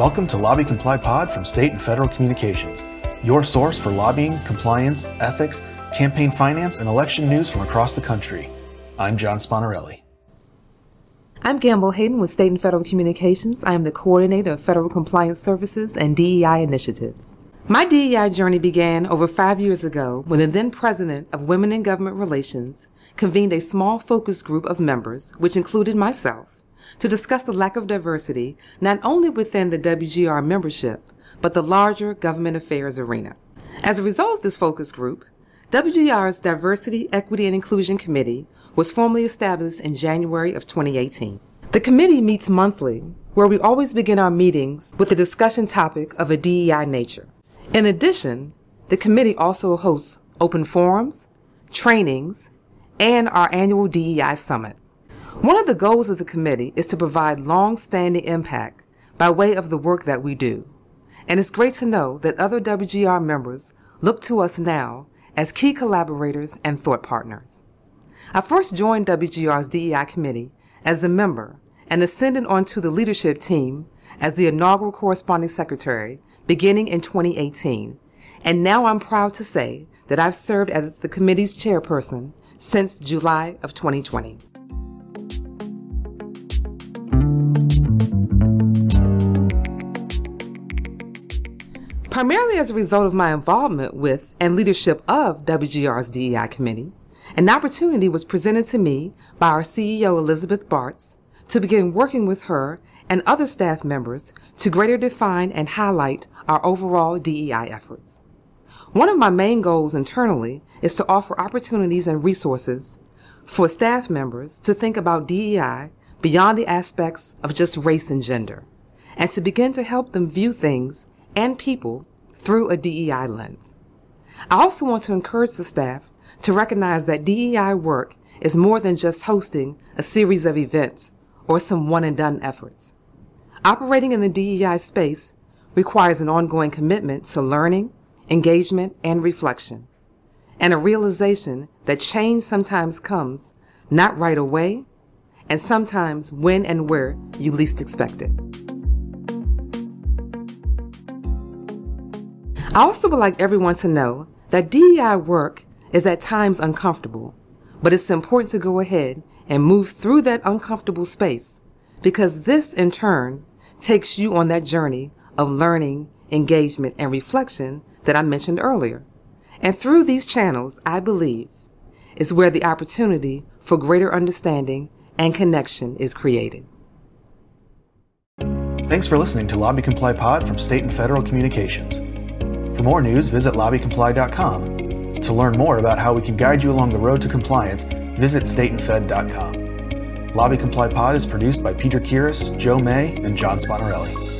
Welcome to Lobby Comply Pod from State and Federal Communications, your source for lobbying, compliance, ethics, campaign finance, and election news from across the country. I'm John Spontarelli. I'm Gamble Hayden with State and Federal Communications. I am the coordinator of Federal Compliance Services and DEI initiatives. My DEI journey began over five years ago when the then president of Women in Government Relations convened a small focus group of members, which included myself, to discuss the lack of diversity not only within the WGR membership, but the larger government affairs arena. As a result of this focus group, WGR's Diversity, Equity, and Inclusion Committee was formally established in January of 2018. The committee meets monthly, where we always begin our meetings with a discussion topic of a DEI nature. In addition, the committee also hosts open forums, trainings, and our annual DEI summit. One of the goals of the committee is to provide long-standing impact by way of the work that we do. And it's great to know that other WGR members look to us now as key collaborators and thought partners. I first joined WGR's DEI committee as a member and ascended onto the leadership team as the inaugural corresponding secretary beginning in 2018. And now I'm proud to say that I've served as the committee's chairperson since July of 2020. Primarily as a result of my involvement with and leadership of WGR's DEI committee, an opportunity was presented to me by our CEO Elizabeth Bartz to begin working with her and other staff members to greater define and highlight our overall DEI efforts. One of my main goals internally is to offer opportunities and resources for staff members to think about DEI beyond the aspects of just race and gender, and to begin to help them view things and people through a DEI lens. I also want to encourage the staff to recognize that DEI work is more than just hosting a series of events or some one and done efforts. Operating in the DEI space requires an ongoing commitment to learning, engagement, and reflection, and a realization that change sometimes comes not right away, and sometimes when and where you least expect it. I also would like everyone to know that DEI work is at times uncomfortable, but it's important to go ahead and move through that uncomfortable space because this in turn takes you on that journey of learning, engagement, and reflection that I mentioned earlier. And through these channels, I believe, is where the opportunity for greater understanding and connection is created. Thanks for listening to Lobby Comply Pod from State and Federal Communications. For more news, visit lobbycomply.com. To learn more about how we can guide you along the road to compliance, visit stateandfed.com. Lobby Comply Pod is produced by Peter Kiris, Joe May, and John Spontarelli.